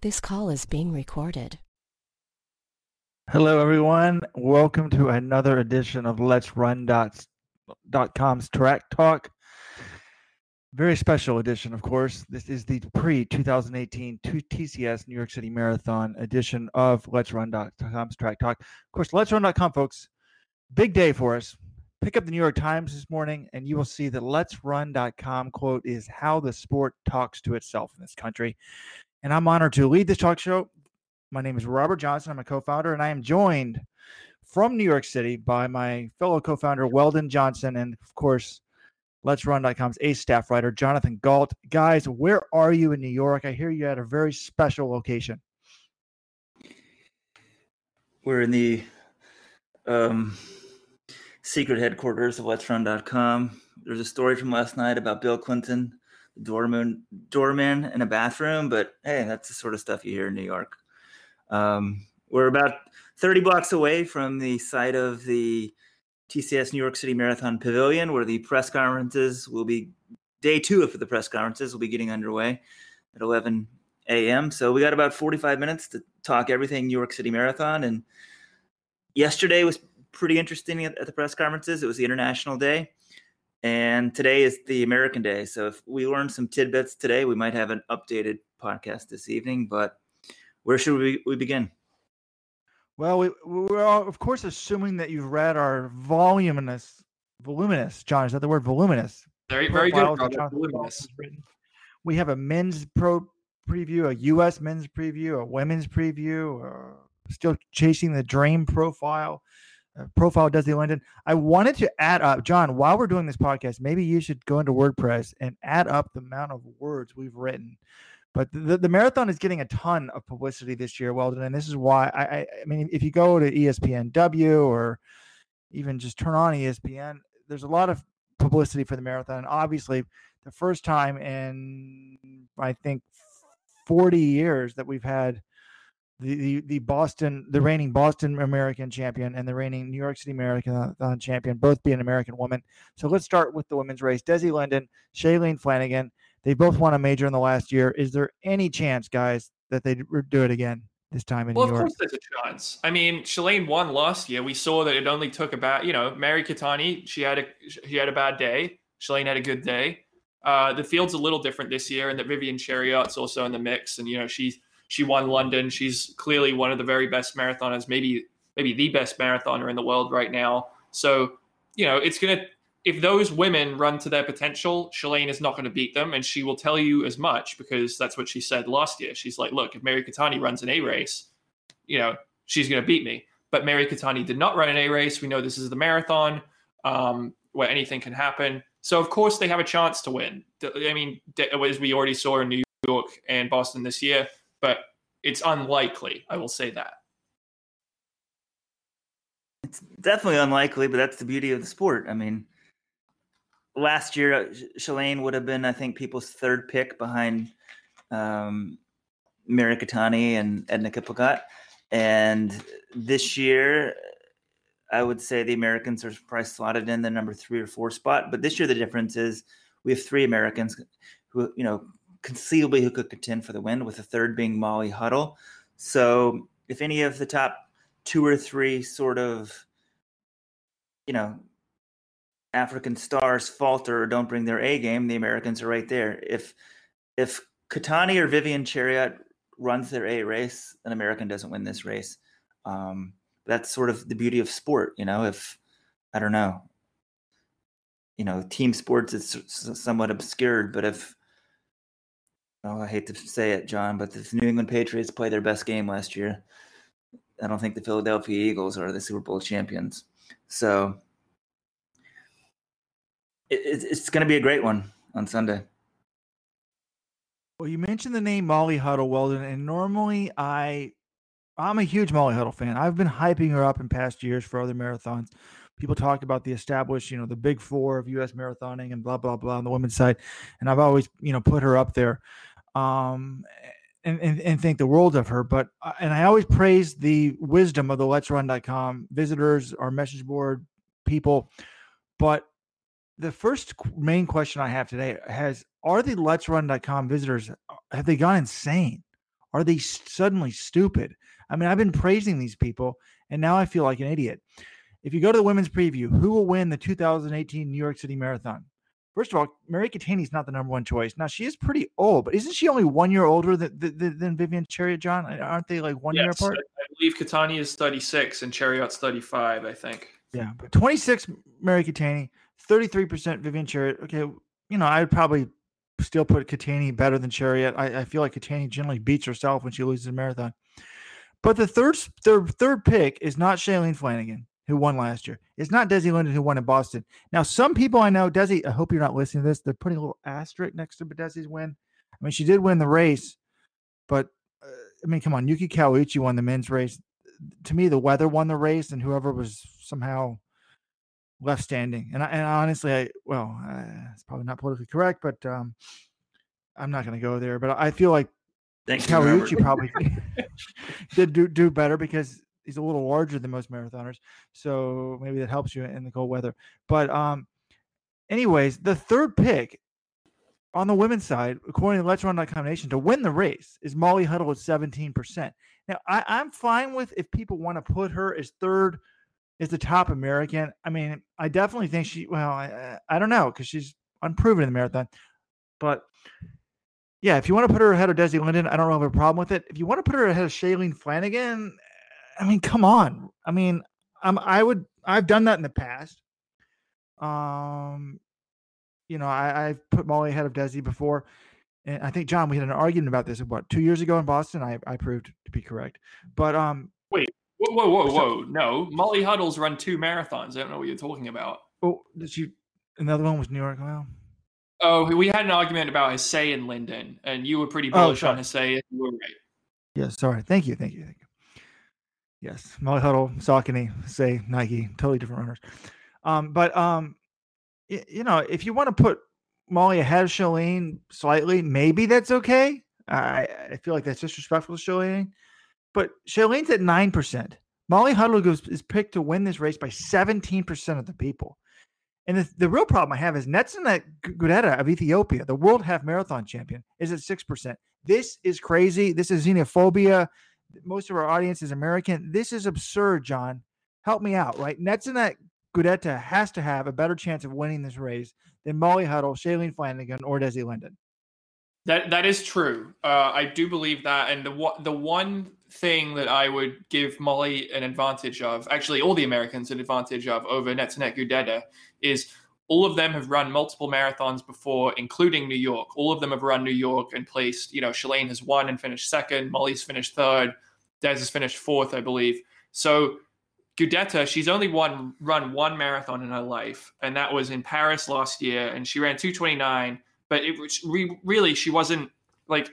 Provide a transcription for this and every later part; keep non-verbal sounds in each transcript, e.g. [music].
This call is being recorded. Hello, everyone. Welcome to another edition of Let's run dot com's Track Talk. Very special edition, of course. This is the pre 2018 TCS New York City Marathon edition of Let's Run.com's Track Talk. Of course, Let's Run.com, folks, big day for us. Pick up the New York Times this morning, and you will see the Let's Run.com quote is how the sport talks to itself in this country and I'm honored to lead this talk show. My name is Robert Johnson. I'm a co founder, and I am joined from New York City by my fellow co founder, Weldon Johnson, and of course, Let's Run.com's ace staff writer, Jonathan Gault. Guys, where are you in New York? I hear you at a very special location. We're in the um, secret headquarters of Let's Run.com. There's a story from last night about Bill Clinton doorman doorman in a bathroom, but hey, that's the sort of stuff you hear in New York. Um, we're about 30 blocks away from the site of the TCS New York City Marathon Pavilion, where the press conferences will be day two of the press conferences will be getting underway at 11 a.m. So we got about 45 minutes to talk everything New York City Marathon. And yesterday was pretty interesting at, at the press conferences. It was the International Day. And today is the American Day. So if we learn some tidbits today, we might have an updated podcast this evening. But where should we, we begin? Well, we, we're all, of course assuming that you've read our voluminous, voluminous, John, is that the word voluminous? Very, very good. Voluminous. We have a men's pro preview, a U.S. men's preview, a women's preview, uh, still chasing the dream profile. Uh, profile Desi Linden. I wanted to add up, John, while we're doing this podcast, maybe you should go into WordPress and add up the amount of words we've written. But the, the marathon is getting a ton of publicity this year, Weldon, and this is why I, I, I mean, if you go to ESPNW or even just turn on ESPN, there's a lot of publicity for the marathon. And obviously, the first time in I think 40 years that we've had the, the, the Boston, the reigning Boston American champion and the reigning New York City American uh, champion, both be an American woman. So let's start with the women's race. Desi Linden, Shalane Flanagan, they both won a major in the last year. Is there any chance, guys, that they do it again this time in well, New York? Well, of course there's a chance. I mean, Shalane won last year. We saw that it only took about, you know, Mary Keitany, she had a she had a bad day. Shalane had a good day. Uh, the field's a little different this year, and that Vivian Cheruiyot's also in the mix, and you know she's she won London. She's clearly one of the very best marathoners, maybe maybe the best marathoner in the world right now. So, you know, it's gonna if those women run to their potential, Shalane is not going to beat them, and she will tell you as much because that's what she said last year. She's like, "Look, if Mary Keitany runs an A race, you know, she's going to beat me." But Mary Keitany did not run an A race. We know this is the marathon um, where anything can happen. So of course they have a chance to win. I mean, as we already saw in New York and Boston this year, but it's unlikely. I will say that. It's definitely unlikely, but that's the beauty of the sport. I mean, last year, uh, Shalane would have been, I think, people's third pick behind um, and Edna Kiplagat. And this year, I would say the Americans are probably slotted in the number three or four spot. But this year, the difference is we have three Americans who, you know, conceivably who could contend for the win, with the third being Molly Huddle. So if any of the top two or three sort of, you know, African stars falter or don't bring their A game, the Americans are right there. If if Keitany or Vivian Cheruiyot runs their A race, an American doesn't win this race. Um, that's sort of the beauty of sport, you know. If I don't know, you know, team sports is somewhat obscured, but if oh, I hate to say it, John, but the New England Patriots played their best game last year. I don't think the Philadelphia Eagles are the Super Bowl champions. So it, it's going to be a great one on Sunday. Well, you mentioned the name Molly Huddle, Weldon, and normally I, I'm a huge Molly Huddle fan. I've been hyping her up in past years for other marathons. People talk about the established, you know, the big four of U.S. marathoning and blah blah blah on the women's side, and I've always, you know, put her up there um, and, and, and think the world of her. But and I always praise the wisdom of the Let's Run.com visitors, our message board people. But the first main question I have today has: Are the Let's Run.com visitors uh, have they gone insane? Are they suddenly stupid? I mean, I've been praising these people, and now I feel like an idiot. If you go to the women's preview, who will win the 2018 New York City Marathon? First of all, Mary Keitany is not the number one choice. Now she is pretty old, but isn't she only one year older than, than, than Vivian Cheruiyot? John, aren't they like one yes, year apart? I believe Keitany is 36 and Cheruiyot's 35. I think. Yeah, but 26 Mary Keitany, 33% Vivian Cheruiyot. Okay, you know I would probably still put Keitany better than Cheruiyot. I, I feel like Keitany generally beats herself when she loses a marathon. But the third third third pick is not Shalane Flanagan who won last year. It's not Desi Linden who won in Boston. Now, some people I know, Desi, I hope you're not listening to this. They're putting a little asterisk next to Desi's win. I mean, she did win the race, but uh, I mean, come on, Yuki Kawauchi won the men's race. To me, the weather won the race, and whoever was somehow left standing. And, I, and honestly, I well, uh, it's probably not politically correct, but um, I'm not going to go there. But I feel like Thank Kawauchi probably [laughs] did do, do better because he's a little larger than most marathoners, so maybe that helps you in the cold weather. But um, anyways, the third pick on the women's side, according to the Let's Run.com nation, to win the race is Molly Huddle at 17%. Now, I, I'm fine with if people want to put her as third, as the top American. I mean, I definitely think she, well, I, I don't know, because she's unproven in the marathon. But yeah, if you want to put her ahead of Desi Linden, I don't really have a problem with it. If you want to put her ahead of Shalane Flanagan, I mean, come on. I mean, I'm I would I've done that in the past. Um, you know, I, I've put Molly ahead of Desi before. And I think John, we had an argument about this about two years ago in Boston. I, I proved to be correct. But um wait, whoa, whoa, whoa, whoa. No. Molly Huddle's run two marathons. I don't know what you're talking about. Oh, did you another one was New York? Well. Oh, we had an argument about Hasay and Linden, and you were pretty oh, bullish oh, on and you were right. Yeah, sorry. Thank you, thank you, thank you. Yes, Molly Huddle, Saucony, say Nike, totally different runners. Um, but um, y- you know, if you want to put Molly ahead of Shalane slightly, maybe that's okay. I I feel like that's disrespectful to Shalane, but Shalane's at nine percent. Molly Huddle goes, is picked to win this race by seventeen percent of the people. And the, the real problem I have is Netsanet Gudeta of Ethiopia, the world half marathon champion, is at 6%. This is crazy. This is xenophobia most of our audience is American. This is absurd, John. Help me out, right? Netsanet Gudeta has to have a better chance of winning this race than Molly Huddle, Shalane Flanagan, or Desi Linden. That that is true. Uh, I do believe that, and the the one thing that I would give Molly an advantage of, actually all the Americans an advantage of over Netsanet Gudeta, is all of them have run multiple marathons before, including New York. All of them have run New York and placed, you know, Shalane has won and finished second. Molly's finished third. Des has finished fourth, I believe. So Gudeta, she's only won run one marathon in her life, and that was in Paris last year, and she ran 229. But it really she wasn't like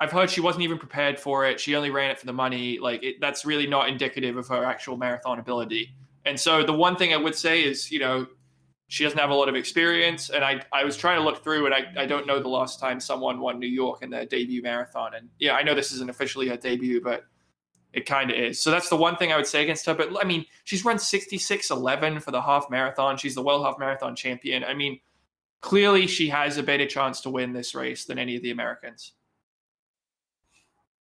I've heard she wasn't even prepared for it. She only ran it for the money. Like it, that's really not indicative of her actual marathon ability. And so the one thing I would say is, you know, she doesn't have a lot of experience. And I, I was trying to look through, and I, I don't know the last time someone won New York in their debut marathon. And yeah, I know this isn't officially her debut, but it kind of is. So that's the one thing I would say against her. But I mean, she's run 66.11 for the half marathon. She's the world half marathon champion. I mean, clearly she has a better chance to win this race than any of the Americans.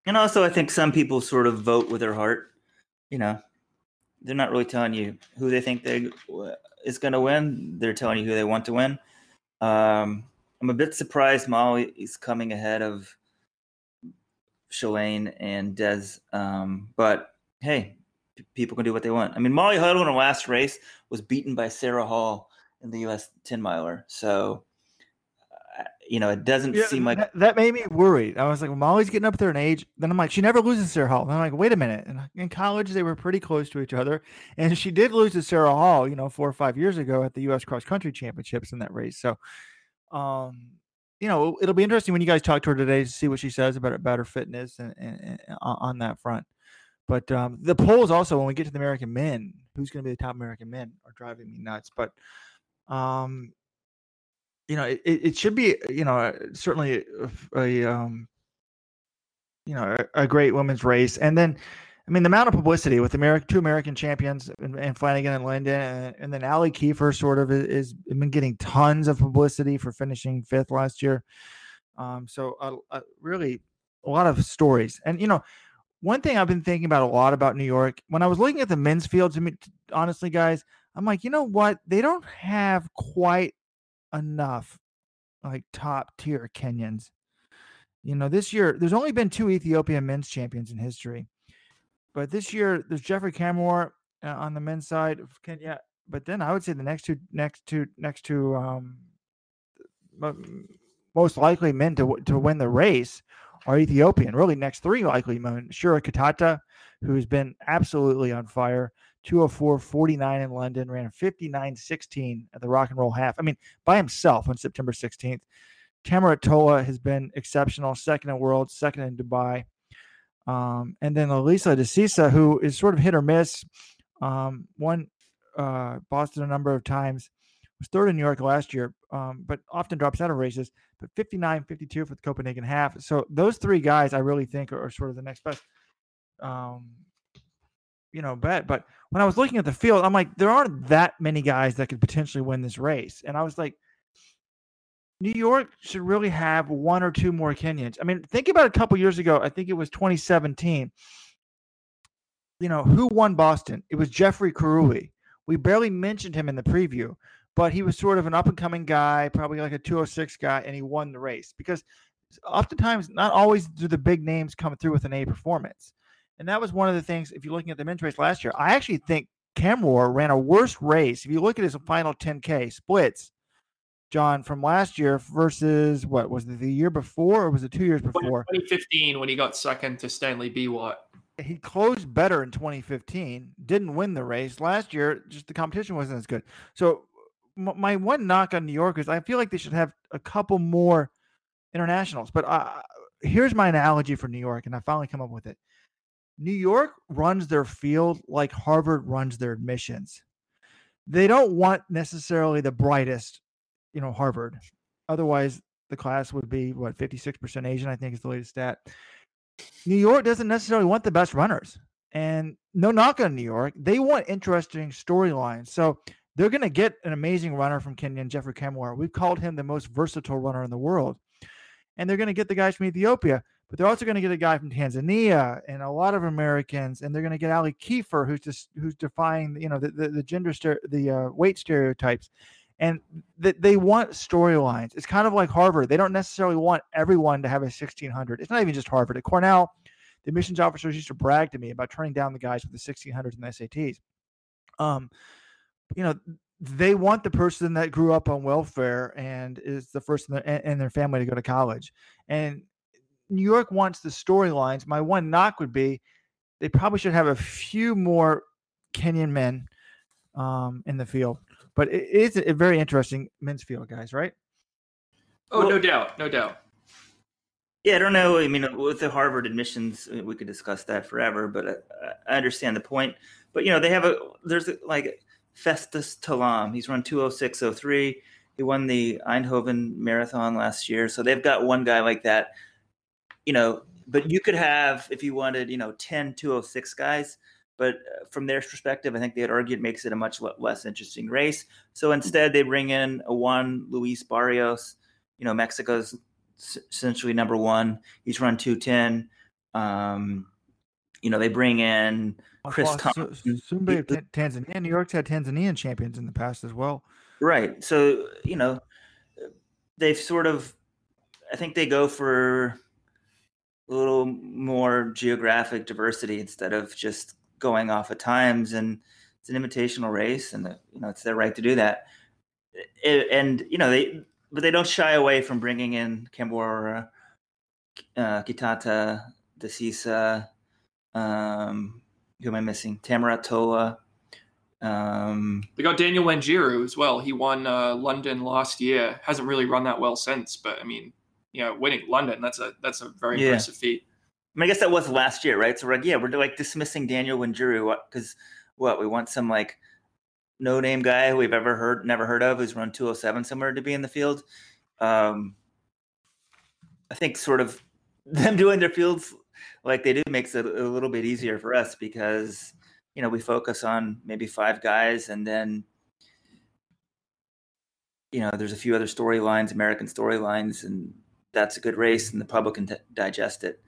And also, I think some people sort of vote with their heart. You know, they're not really telling you who they think they is going to win. They're telling you who they want to win. Um, I'm a bit surprised Molly is coming ahead of Shalane and Des. Um, but hey, p- people can do what they want. I mean, Molly Huddle in her last race was beaten by Sarah Hall in the U.S. 10 miler. So you know, it doesn't yeah, seem like that, that, made me worried. I was like, well, Molly's getting up there in age. Then I'm like, she never loses Sarah Hall. And I'm like, wait a minute. And in college, they were pretty close to each other, and she did lose to Sarah Hall, you know, four or five years ago at the U.S. Cross Country Championships in that race. So, um, you know, it'll be interesting when you guys talk to her today to see what she says about about her fitness and, and, and on that front. But um, the polls also, when we get to the American men, who's going to be the top American men, are driving me nuts. But um, you know, it, it should be, you know, certainly a, a um, you know, a, a, great women's race. And then, I mean, the amount of publicity with American two American champions and, and Flanagan and Linden, and, and, then Allie Kieffer sort of is, is, been getting tons of publicity for finishing fifth last year. Um, so uh, uh, really, a lot of stories. And you know, one thing I've been thinking about a lot about New York when I was looking at the men's fields. I mean, honestly, guys, I'm like, you know what? They don't have quite enough like top tier Kenyans. You know, this year there's only been two Ethiopian men's champions in history, but this year there's Geoffrey Kamworor uh, on the men's side of Kenya. But then I would say the next two, next two, next two, um, most likely men to to win the race are Ethiopian. Really, next three likely men: Shura Kitata, who's been absolutely on fire. 204 49 in London, ran a 59 16 at the Rock and Roll Half. I mean, by himself on September 16th. Tamirat Tola has been exceptional, second in world, second in Dubai. Um, and then Lelisa Desisa, who is sort of hit or miss, um, won uh, Boston a number of times, was third in New York last year, um, but often drops out of races. But 59 52 for the Copenhagen half. So those three guys, I really think, are, are sort of the next best, um, you know, bet. But when I was looking at the field, I'm like, there aren't that many guys that could potentially win this race. And I was like, New York should really have one or two more Kenyans. I mean, think about a couple years ago. I think it was 2017. You know, who won Boston? It was Geoffrey Kirui. We barely mentioned him in the preview, but he was sort of an up and coming guy, probably like a 206 guy, and he won the race because oftentimes, not always do the big names come through with an A performance. And that was one of the things, if you're looking at the men's race last year, I actually think Kamworor ran a worse race. If you look at his final 10K splits, John, from last year versus what was it the year before or was it two years before? 2015 when he got second to Stanley Biwott. He closed better in 2015, didn't win the race. Last year, just the competition wasn't as good. So, my one knock on New York is I feel like they should have a couple more internationals. But uh, here's my analogy for New York, and I finally come up with it. New York runs their field like Harvard runs their admissions. They don't want necessarily the brightest you know Harvard. Otherwise, the class would be what 56% Asian. I think is the latest stat. New York doesn't necessarily want the best runners, and no knock on New York. They want interesting storylines. So they're going to get an amazing runner from Kenya and Geoffrey Kamworor. We've called him the most versatile runner in the world, and they're going to get the guys from Ethiopia. But they're also going to get a guy from Tanzania and a lot of Americans, and they're going to get Allie Kieffer, who's just who's defying, you know, the the, the gender the uh, weight stereotypes and th- they want storylines. It's kind of like Harvard. They don't necessarily want everyone to have a 1600. It's not even just Harvard. At Cornell, the admissions officers used to brag to me about turning down the guys with the 1600s and the SATs. Um, you know, they want the person that grew up on welfare and is the first in their, in their family to go to college. And New York wants the storylines. My one knock would be they probably should have a few more Kenyan men um, in the field. But it is a very interesting men's field, guys, right? Oh, well, no doubt, no doubt. Yeah, I don't know. I mean, with the Harvard admissions, we could discuss that forever. But I, I understand the point. But you know, they have a there's a, like Festus Talam. He's run 206.03. He won the Eindhoven Marathon last year. So they've got one guy like that. You know, but you could have if you wanted, you know, 10 206 guys but uh, from their perspective, I think they'd argue it makes it a much less interesting race. So instead, they bring in a one Luis Barrios. You know, Mexico's essentially number one. He's run two ten. Um, you know, they bring in Chris well, Thompson. Sumbe Tanzania. New York's had Tanzanian champions in the past as well. Right. So you know, they've sort of. I think they go for a little more geographic diversity instead of just going off at times, and it's an invitational race, and the, you know it's their right to do that. It, and you know they, but they don't shy away from bringing in Kamworor, uh, Kitata, Desisa. Um, who am I missing? Tamirat Tola. Um, they got Daniel Wanjiru as well. He won uh, London last year. Hasn't really run that well since, but I mean, you know, winning London that's a that's a very yeah. impressive feat. I, mean, I guess that was last year, right? So we're like, yeah, we're like dismissing Daniel Wanjiru because what we want some like no name guy who we've ever heard, never heard of, who's run 207 somewhere to be in the field. Um, I think sort of [laughs] them doing their fields like they do makes it a little bit easier for us because you know we focus on maybe five guys and then you know there's a few other storylines, American storylines, and that's a good race and the public can t- digest it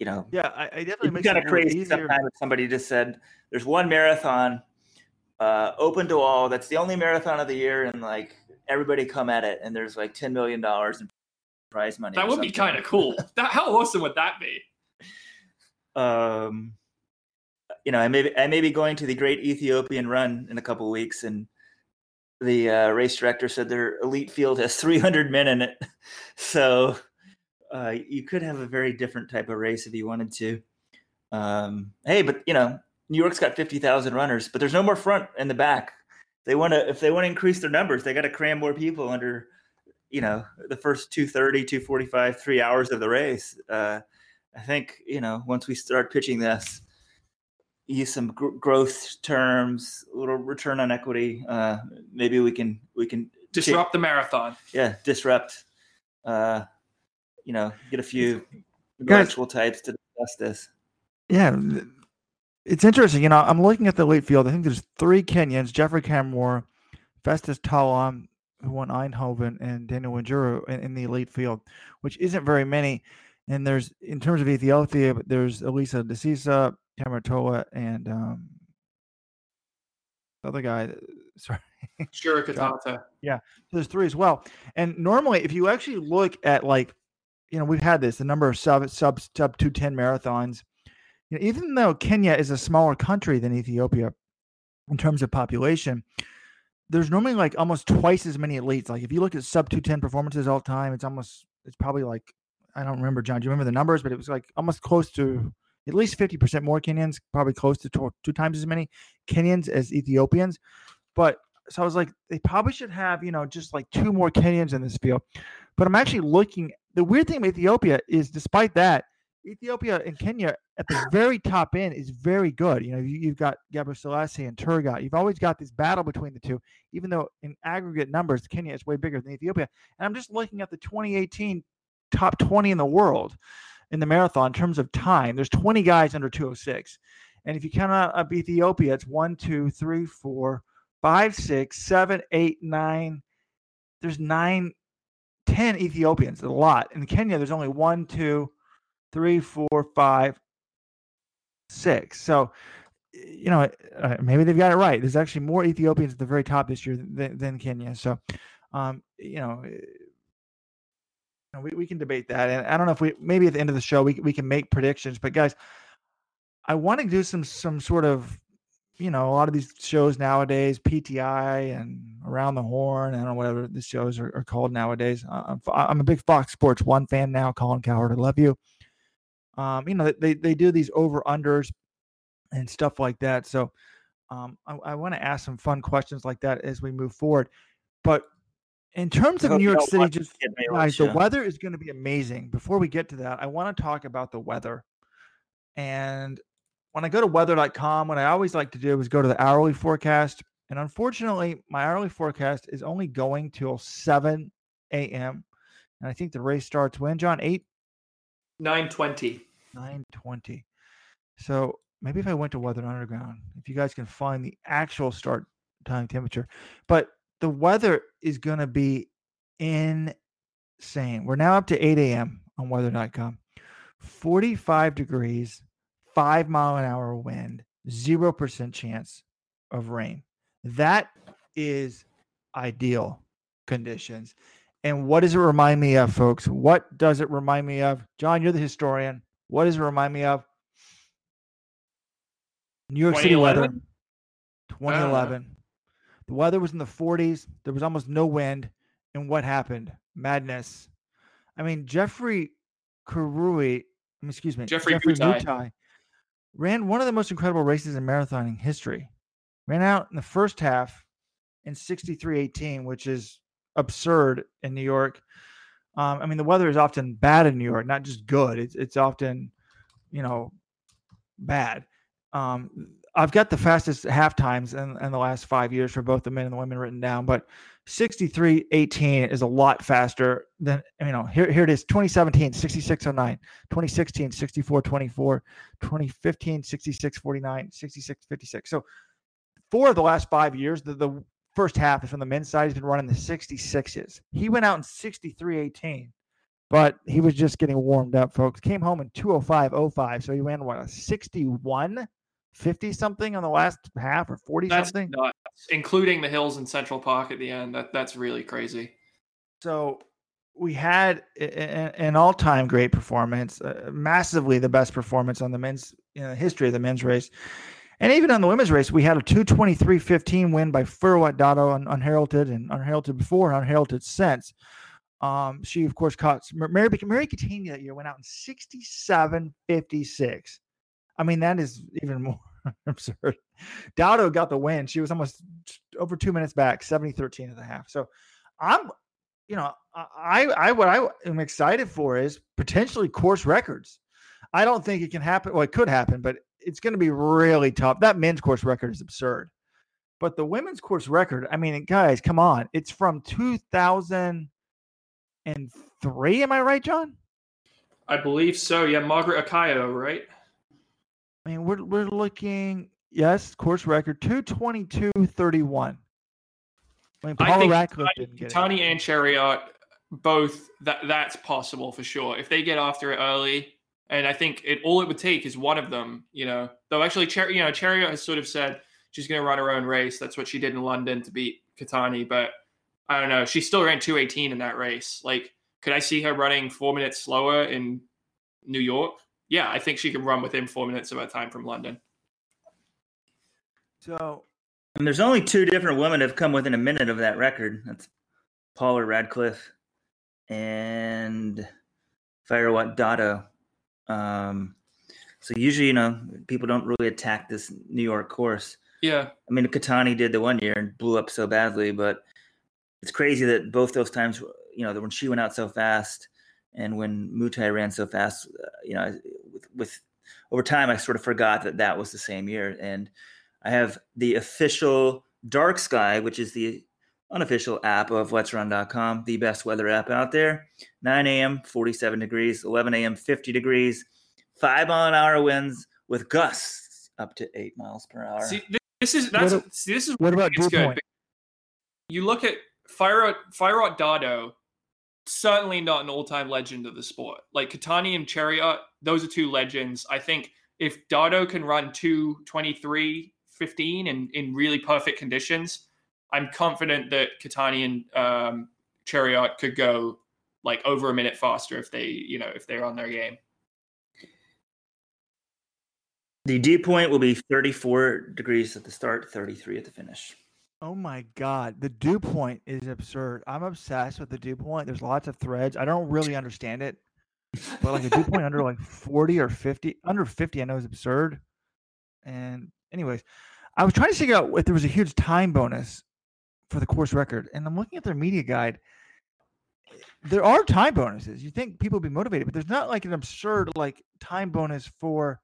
you know, Yeah, I, I definitely it's kind of crazy. Sometimes if somebody just said, "There's one marathon uh, open to all. That's the only marathon of the year, and like everybody come at it, and there's like ten million dollars in prize money." That or would be kind of cool. [laughs] That, how awesome would that be? um, you know, I may be, I may be going to the Great Ethiopian Run in a couple of weeks, and the uh, race director said their elite field has 300 men in it, [laughs] so uh, you could have a very different type of race if you wanted to. Um, hey, but you know, New York's got 50,000 runners, but there's no more front and the back. They want to if they want to increase their numbers, they got to cram more people under. You know, the first 230, 245, three hours of the race. Uh, I think you know once we start pitching this, use some gr- growth terms, a little return on equity. Uh, maybe we can we can Disrupt the marathon. yeah disrupt. Uh, you know, get a few Guys- intellectual types to discuss this. Yeah, it's interesting. You know, I'm looking at the late field. I think there's three Kenyans: Geoffrey Kamworor, Festus Talam, who won Eindhoven, and Daniel Wanjiru in, in the elite field, which isn't very many. And there's, in terms of Ethiopia, there's Lelisa Desisa, Tamirat Tola, and um, the other guy. [laughs] Sorry, Sure, [laughs] Kitata. Yeah, there's three as well. And normally, if you actually look at like, you know, we've had this the number of sub sub sub two ten marathons. You know, even though Kenya is a smaller country than Ethiopia in terms of population, there's normally like almost twice as many elites. Like if you look at sub two ten performances all time, it's almost it's probably like I don't remember, John. Do you remember the numbers? But it was like almost close to at least fifty percent more Kenyans, probably close to two, two times as many Kenyans as Ethiopians. But so I was like, they probably should have, you know, just like two more Kenyans in this field. But I'm actually looking. The weird thing with Ethiopia is, despite that, Ethiopia and Kenya at the very top end is very good. You know, you, you've got Gebrselassie and Tergat. You've always got this battle between the two, even though in aggregate numbers, Kenya is way bigger than Ethiopia. And I'm just looking at the 2018 top 20 in the world in the marathon in terms of time. There's 20 guys under 206. And if you count up Ethiopia, it's one, two, three, four, five, six, seven, eight, nine. There's nine, ten Ethiopians, a lot. In Kenya, there's only one, two, three, four, five, six. So, you know, uh, maybe they've got it right. There's actually more Ethiopians at the very top this year than, than Kenya. So, um, you know, know, we, we can debate that. And I don't know if we maybe at the end of the show we we can make predictions. But guys, I want to do some some sort of you know a lot of these shows nowadays, PTI and Around the Horn. I don't know whatever the shows are, are called nowadays. Uh, I'm, I'm a big Fox Sports One fan now. Colin Cowherd, I love you. Um, you know they they do these over unders and stuff like that. So um, I, I want to ask some fun questions like that as we move forward. But in terms of New York City, just guys, the weather is going to be amazing. Before we get to that, I want to talk about the weather. And when I go to weather.com, what I always like to do is go to the hourly forecast. And unfortunately, my hourly forecast is only going till 7 a.m. And I think the race starts when, John? 8, 920. 920. So maybe if I went to Weather Underground, if you guys can find the actual start time temperature. But the weather is going to be insane. We're now up to 8 a.m. on weather.com. 45 degrees, five mile an hour wind, 0% chance of rain. That is ideal conditions. And what does it remind me of, folks? What does it remind me of? John, you're the historian. What does it remind me of? New York City weather, ah. 2011? 2011. The weather was in the 40s. There was almost no wind. And what happened? Madness. I mean, Geoffrey Kirui, excuse me, Geoffrey Mutai. Mutai ran one of the most incredible races in marathoning history. Ran out in the first half in 63.18, which is absurd in New York. Um, I mean, the weather is often bad in New York, not just good. It's it's often, you know, bad. Um, I've got the fastest half times in, in the last five years for both the men and the women written down, but 63.18 is a lot faster than you know. Here, here it is: 2017, 66.09, 2016, 64.24, 2015, 66.49, 66.56. So, four of the last five years, the, the first half is from the men's side. He's been running the 66s. He went out in 63.18 but he was just getting warmed up, folks. Came home in 205.05. So he ran what a 61 50 something on the last half or 40 That's something. nuts, including the hills in Central Park at the end. That that's really crazy. So we had an all-time great performance, uh, massively the best performance on the men's you know, history of the men's race. And even on the women's race, we had a 223.15 win by Firehiwot Dado, un- unheralded and unheralded before, unheralded since. Um, she, of course, caught Mary, Mary Keitany that year went out in 67.56. I mean, that is even more [laughs] absurd. Dado got the win. She was almost over two minutes back, 70 13 and a half. So I'm, you know, I, I, what I am excited for is potentially course records. I don't think it can happen. Well, it could happen, but it's going to be really tough. That men's course record is absurd. But the women's course record, I mean, guys, come on. It's from 2003. Am I right, John? I believe so. Yeah, Margaret Okayo, right? I mean, we're we're looking yes, course record two twenty two thirty one. I mean, I Paula think Radcliffe didn't get Tani it. and Cheruiyot, both that that's possible for sure. If they get after it early, and I think it all it would take is one of them, you know. Though actually, Char- you know, Cheruiyot has sort of said she's going to run her own race. That's what she did in London to beat Keitany, but I don't know. She still ran two eighteen in that race. Like, could I see her running four minutes slower in New York? Yeah, I think she can run within four minutes of her time from London. So And there's only two different women have come within a minute of that record. That's Paula Radcliffe and Firehiwot Dado. Um, so usually, you know, people don't really attack this New York course. Yeah, I mean, Keitany did the one year and blew up so badly, but it's crazy that both those times, you know, that when she went out so fast and when Mutai ran so fast, uh, you know, with, with over time, I sort of forgot that that was the same year. And I have the official Dark Sky, which is the unofficial app of Let's Run.com, the best weather app out there. 9 a.m., 47 degrees, 11 a.m., 50 degrees, five mile an hour winds with gusts up to eight miles per hour. see, this is that's What see, this is what about it's Dew good. Point? You look at Fire Fire Out Dado, certainly not an all-time legend of the sport. Like Keitany and Cheruiyot, those are two legends. I think if Dado can run 223 15 in, in really perfect conditions, I'm confident that Keitany and um, Cheruiyot could go like over a minute faster if they, you know, if they're on their game. The dew point will be 34 degrees at the start, 33 at the finish. Oh my God, the dew point is absurd. I'm obsessed with the dew point. There's lots of threads. I don't really understand it, but like a dew point under like 40 or 50, under 50, I know is absurd. And anyways, I was trying to figure out if there was a huge time bonus for the course record, and I'm looking at their media guide. There are time bonuses. You think people would be motivated, but there's not like an absurd like time bonus for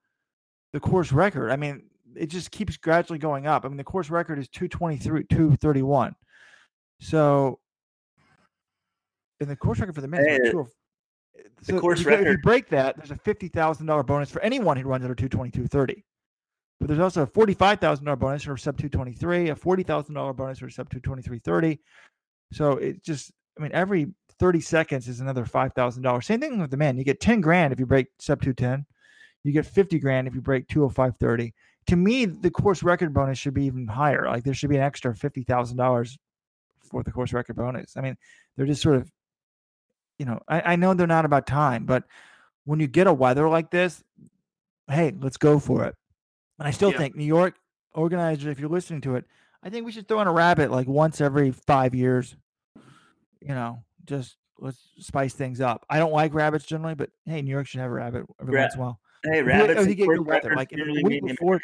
the course record. I mean, it just keeps gradually going up. I mean, the course record is 223, 231. So, and the course record for the men Hey, is the- 20 the so course if you, go- if you break that, there's a fifty thousand dollar bonus for anyone who runs under two twenty two thirty. But there's also a forty five thousand dollar bonus for sub two twenty three, a forty thousand dollar bonus for sub two twenty three thirty. So it just, I mean, every thirty seconds is another five thousand dollars. Same thing with the men. You get ten grand if you break sub two ten. You get fifty grand if you break two hundred five thirty. To me, the course record bonus should be even higher. Like there should be an extra fifty thousand dollars for the course record bonus. I mean, they're just sort of you know, I, I know they're not about time, but when you get a weather like this, hey, let's go for it. And I still Yeah. think New York organizers, if you're listening to it, I think we should throw in a rabbit like once every five years. You know, just let's spice things up. I don't like rabbits generally, but hey, New York should have a rabbit every Ra- once in a while. Hey, you- oh, rabbits oh, and you get course good weather, like, if the week before-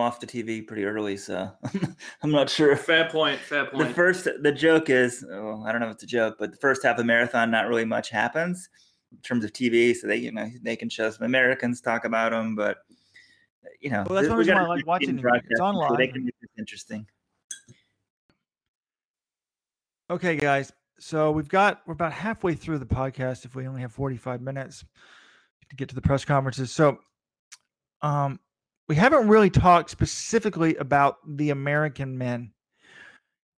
off the TV pretty early, so [laughs] I'm not sure Fair point. Fair point. the first the joke is oh, I don't know if it's a joke, but the first half of the marathon, not really much happens in terms of TV. So they you know they can show some Americans talk about them, but you know Well, that's we one reason why I like watching getting It's broadcasting so They online. can make this interesting. Okay, guys. So we've got we're about halfway through the podcast if we only have 45 minutes to get to the press conferences. So um we haven't really talked specifically about the American men.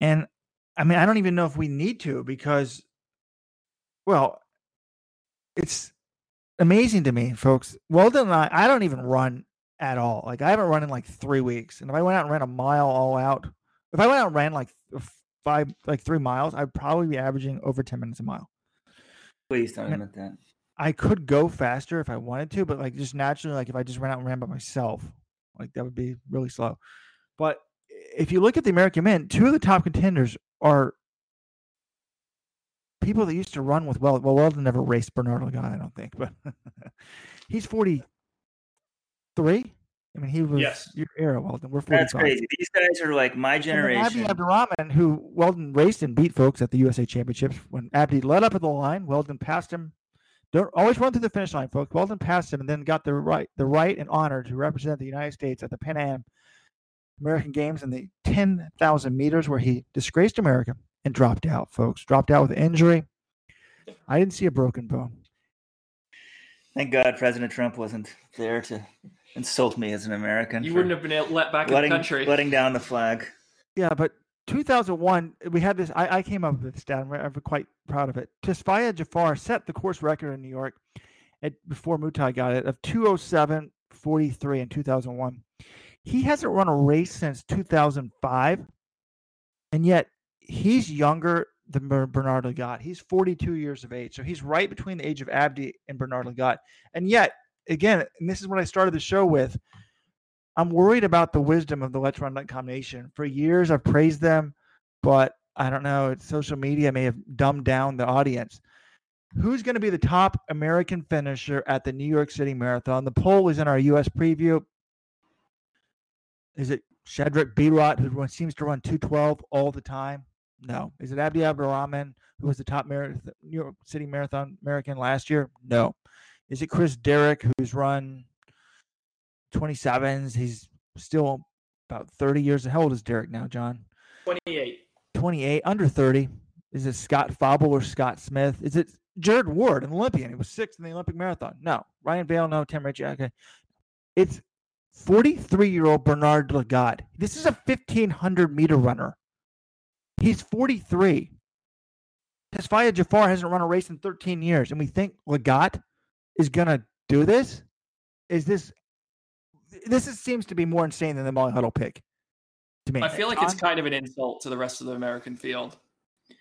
And I mean, I don't even know if we need to because well, it's amazing to me, folks. Weldon and I, I don't even run at all. Like I haven't run in like three weeks. And if I went out and ran a mile all out, if I went out and ran like five, like three miles, I'd probably be averaging over 10 minutes a mile. Please don't admit that. I could go faster if I wanted to, but like just naturally, like if I just ran out and ran by myself, like that would be really slow. But if you look at the American men, two of the top contenders are people that used to run with Weldon. Well, Weldon never raced Bernard Lagat, I don't think, but [laughs] he's 43. I mean, he was Yes. your era, Weldon. We're 45. That's crazy. These guys are like my generation. Abdi Abdirahman, who Weldon raced and beat folks at the USA Championships. When Abdi led up at the line, Weldon passed him. Don't always run through the finish line, folks. Weldon passed him and then got the right, the right and honor to represent the United States at the Pan Am American Games in the 10,000 meters, where he disgraced America and dropped out, folks. Dropped out with an injury. I didn't see a broken bone. Thank God President Trump wasn't there to insult me as an American. You wouldn't have been let back in the country. letting down the flag. Yeah, but 2001, we had this. I, I came up with this stat. I'm, quite proud of it. Tesfaye Jifar set the course record in New York at, before Mutai got it of 207.43 in 2001. He hasn't run a race since 2005, and yet he's younger than Bernard Lagat. He's 42 years of age, so he's right between the age of Abdi and Bernard Lagat. And yet, again, and this is what I started the show with. I'm worried about the wisdom of the Let's Run.com nation. For years, I've praised them, but I don't know. Social media may have dumbed down the audience. Who's going to be the top American finisher at the New York City Marathon? The poll is in our U.S. preview. Is it Shadrack Biwott, who seems to run 212 all the time? No. Is it Abdi Abdirahman, who was the top marathon, New York City Marathon American last year? No. Is it Chris Derrick, who's run 27s? He's still about 30 years. How old is Derrick now, John? 28. 28, under 30. Is it Scott Fauble or Scott Smith? Is it Jared Ward, an Olympian? He was sixth in the Olympic marathon. No. Ryan Vail, no. Tim Ritchie, okay. It's 43 year old Bernard Lagat. This is a 1500 meter runner. He's 43. Tesfaye Jifar hasn't run a race in 13 years, and we think Lagat is going to do this? Is this. This is, seems to be more insane than the Molly Huddle pick to me. I feel like it's kind of an insult to the rest of the American field.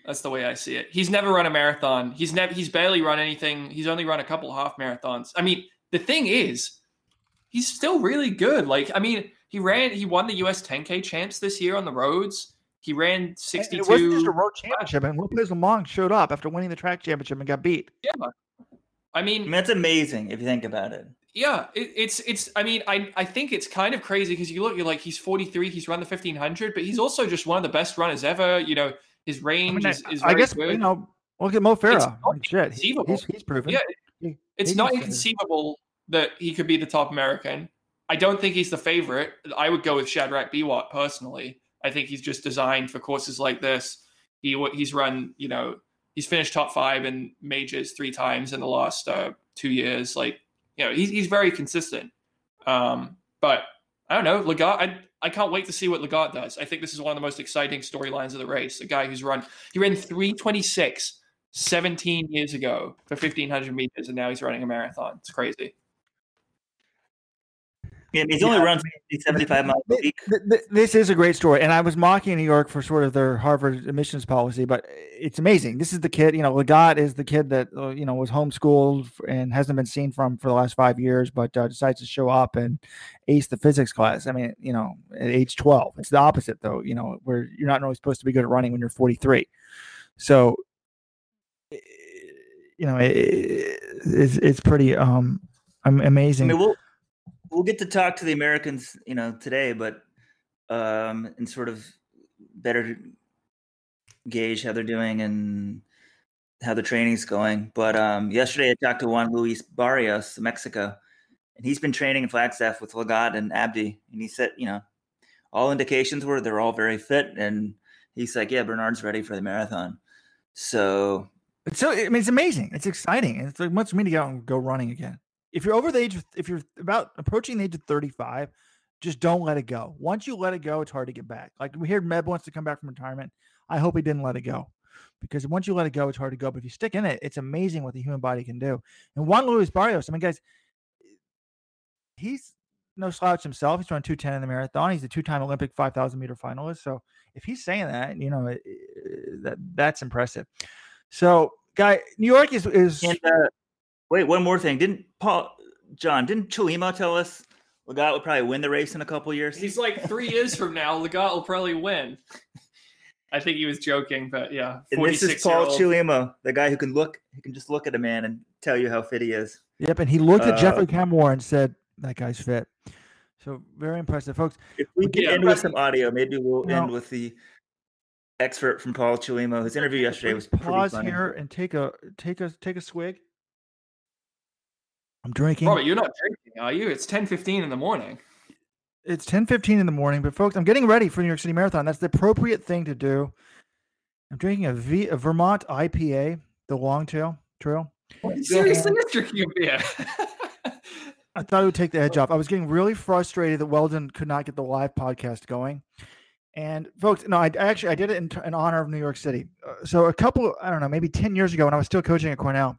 That's the way I see it. He's never run a marathon. He's never he's barely run anything. He's only run a couple half marathons. I mean, the thing is, he's still really good. Like, I mean, he ran he won the US 10K champs this year on the roads. He ran And 62. It wasn't just a road championship, and Lopez Lomong showed up after winning the track championship and got beat. yeah. I I mean, mean, that's amazing if you think about it. Yeah, it, it's it's. I mean, I I think it's kind of crazy because you look, you're like he's 43, he's run the 1500, but he's also just one of the best runners ever. You know, his I, range mean, is, is I guess good. you know. Look at Mo Farah. shit, he- inconceivable. he's, he's proven. Yeah, He- it's not inconceivable that he could be the top American. I don't think he's the favorite. I would go with Shadrack Biwott personally. I think he's just designed for courses like this. He he's run, you know, he's finished top five in majors three times in the last uh, two years. Like, you know, he's he's very consistent. Um, but I don't know, Lagat. I I can't wait to see what Lagat does. I think this is one of the most exciting storylines of the race. A guy who's run he ran 326 17 years ago for 1500 meters and now he's running a marathon. It's crazy. Yeah, he's only Yeah. runs 75 miles a week. th- th- This is a great story, and I was mocking New York for sort of their Harvard admissions policy, but it's amazing. This is the kid, you know, Lagat is the kid that uh, you know was homeschooled and hasn't been seen from for the last five years, but uh, decides to show up and ace the physics class. I mean, you know, at age twelve, it's the opposite though. You know, where you're not really supposed to be good at running when you're 43. So, eh, you know, it, it's it's pretty um am- I amazing. mean, we'll we'll get to talk to the Americans, you know, today, but um, and sort of better gauge how they're doing and how the training's going. But um, yesterday, I talked to Juan Luis Barrios, Mexico, and he's been training in Flagstaff with Lagat and Abdi, and he said, you know, all indications were they're all very fit, and he's like, yeah, Bernard's ready for the marathon. So so I mean, it's amazing. It's exciting. It's like much for me to go and go running again. If you're over the age of, if you're about approaching the age of 35, just don't let it go. Once you let it go, it's hard to get back. Like we hear Meb wants to come back from retirement. I hope he didn't let it go. because once you let it go, it's hard to go. But if you stick in it, it's amazing what the human body can do. And Juan Luis Barrios, I mean, guys, he's no slouch himself. He's run 210 in the marathon. He's a two-time Olympic 5,000 meter finalist. So if he's saying that, you know, it, it, that that's impressive. So, guy, New York is is. And, uh, wait, one more thing. Didn't Paul John? Didn't Chelimo tell us Lagat would probably win the race in a couple years? He's like three [laughs] years from now, Lagat will probably win. I think he was joking, but yeah. And this is Paul Chelimo, the guy who can look, he can just look at a man and tell you how fit he is. Yep, and he looked at uh, Geoffrey Kamworor and said, "That guy's fit." So very impressive, folks. If we get yeah, end with some audio, maybe we'll no. end with the expert from Paul Chelimo. His interview yesterday was pause here and take a take a take a swig. I'm drinking. Robert, you're not drinking, are you? It's 10:15 in the morning. It's 10:15 in the morning, but folks, I'm getting ready for New York City Marathon. That's the appropriate thing to do. I'm drinking a, v, a Vermont IPA, the Longtail Trail. Seriously, you're drinking a beer. [laughs] I thought it would take the edge off. I was getting really frustrated that Weldon could not get the live podcast going. And folks, no, I actually I did it in, in honor of New York City. Uh, so a couple, I don't know, maybe ten years ago when I was still coaching at Cornell,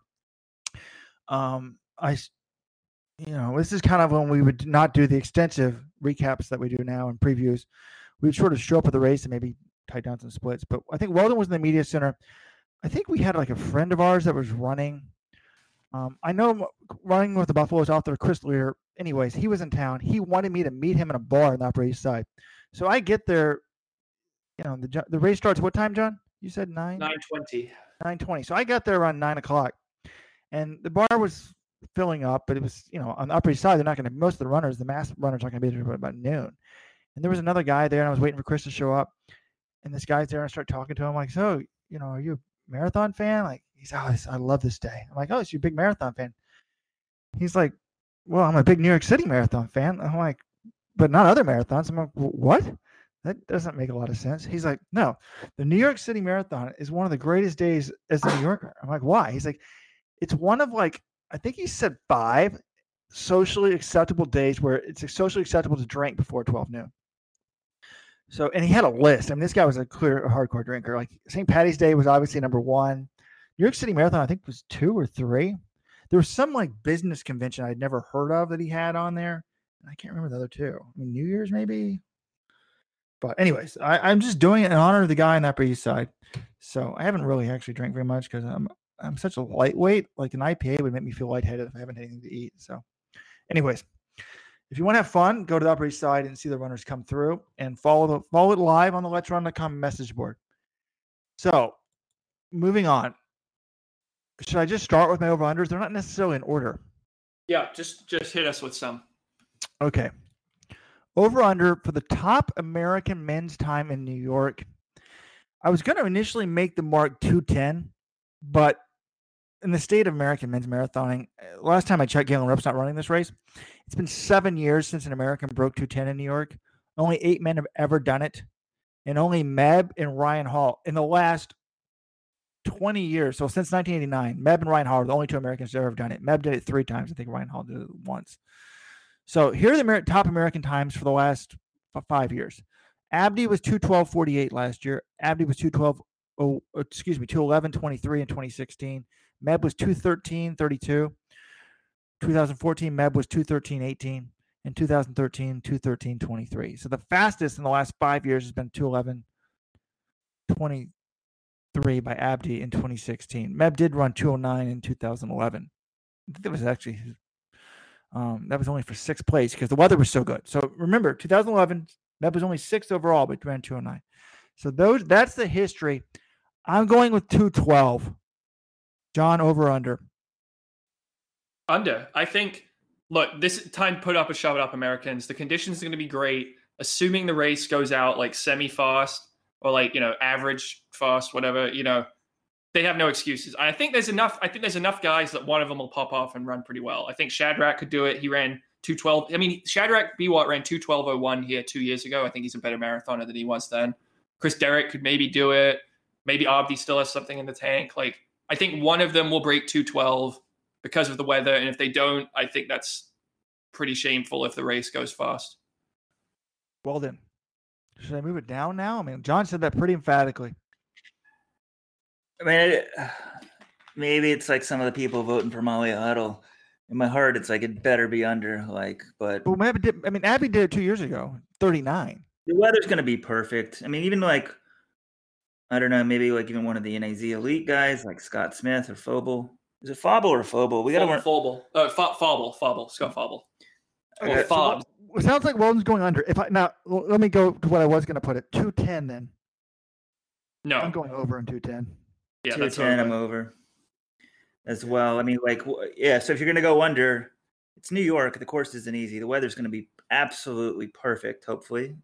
um, I, you know, this is kind of when we would not do the extensive recaps that we do now and previews. We'd sort of show up at the race and maybe tie down some splits. But I think Weldon was in the media center. I think we had like a friend of ours that was running um, I know running with the Buffaloes out there, Chris Lear. Anyways, he was in town. He wanted me to meet him in a bar in the Upper East Side. So I get there. You know, the the race starts what time, John? You said nine. Nine twenty. Nine twenty. So I got there around nine o'clock, and the bar was filling up. But it was, you know, on the Upper East Side, they're not going to. Most of the runners, the mass runners, aren't going to be there about noon. And there was another guy there, and I was waiting for Chris to show up. And this guy's there, and I start talking to him like, "So, you know, are you a marathon fan?" Like, He's, oh, I love this day. I'm like, oh, so you're a big marathon fan. He's like, well, I'm a big New York City marathon fan. I'm like, but not other marathons. I'm like, what? That doesn't make a lot of sense. He's like, no, the New York City Marathon is one of the greatest days as a New Yorker. I'm like, why? He's like, it's one of like, I think he said five socially acceptable days where it's socially acceptable to drink before 12 noon. So, and he had a list. I mean, this guy was a clear hardcore drinker. Like St. Patty's Day was obviously number one. New York City Marathon, I think, was two or three. There was some like business convention I'd never heard of that he had on there. I can't remember the other two. I mean, New Year's maybe. But anyways, I, am just doing it in honor of the guy on the Upper East Side. So I haven't really actually drank very much because I'm I'm such a lightweight. Like an IPA would make me feel lightheaded if I haven't had anything to eat. So, anyways, if you want to have fun, go to the Upper East Side and see the runners come through and follow the follow it live on the Let's Run.com message board. So, moving on should I just start with my over unders? They're not necessarily in order. Yeah, just just hit us with some. Okay. Over under for the top American men's time in New York. I was going to initially make the mark 210, but in the state of American men's marathoning, uh, last time I checked, Galen Rupp's not running this race. It's been seven years since an American broke 210 in New York. Only eight men have ever done it, and only Meb and Ryan Hall in the last 20 years. So since 1989, Meb and Ryan Hall are the only two Americans to ever have done it. Meb did it three times. I think Ryan Hall did it once. So here are the top American times for the last five years. Abdi was 212.48 last year. Abdi was 212, oh, excuse me, 211.23 in 2016. Meb was 213.32. 2014, Meb was 213.18. In 2013, 213.23. So the fastest in the last five years has been 211. 20, three by Abdi in 2016. Meb did run 209 in 2011. I think that was actually um, that was only for sixth place because the weather was so good. So remember, 2011, Meb was only sixth overall, but ran 209. So those that's the history. I'm going with 212. John over under. Under. I think. Look, this time put up a shove it up Americans. The conditions are going to be great. Assuming the race goes out like semi fast or like you know average fast whatever you know they have no excuses i think there's enough i think there's enough guys that one of them will pop off and run pretty well i think Shadrack could do it he ran 212 i mean Shadrack Biwott ran 212.01 here two years ago i think he's a better marathoner than he was then chris derrick could maybe do it maybe abdi still has something in the tank like i think one of them will break 212 because of the weather and if they don't i think that's pretty shameful if the race goes fast well then should I move it down now? I mean, John said that pretty emphatically. I mean, it, [sighs] maybe it's like some of the people voting for Molly Huddle. In my heart, it's like it better be under. Like, but But Abdi did, I mean, Abdi did it two years ago, 39. the weather's going to be perfect. I mean, even like I don't know, maybe like even one of the NAZ elite guys, like Scott Smith or Fauble. Is it Fauble or Fauble? We got to work. Fauble. Uh, Fa- Fauble. Fauble. Scott Fauble. Okay, Or so It sounds like Weldon's going under. If I now let me go to what I was going to put it 210 then. No. I'm going over in 210. yeah, two that's. I'm over. over as well. I mean, like, yeah. So if you're gonna go under, it's New York. The course isn't easy. The weather's gonna be absolutely perfect. Hopefully,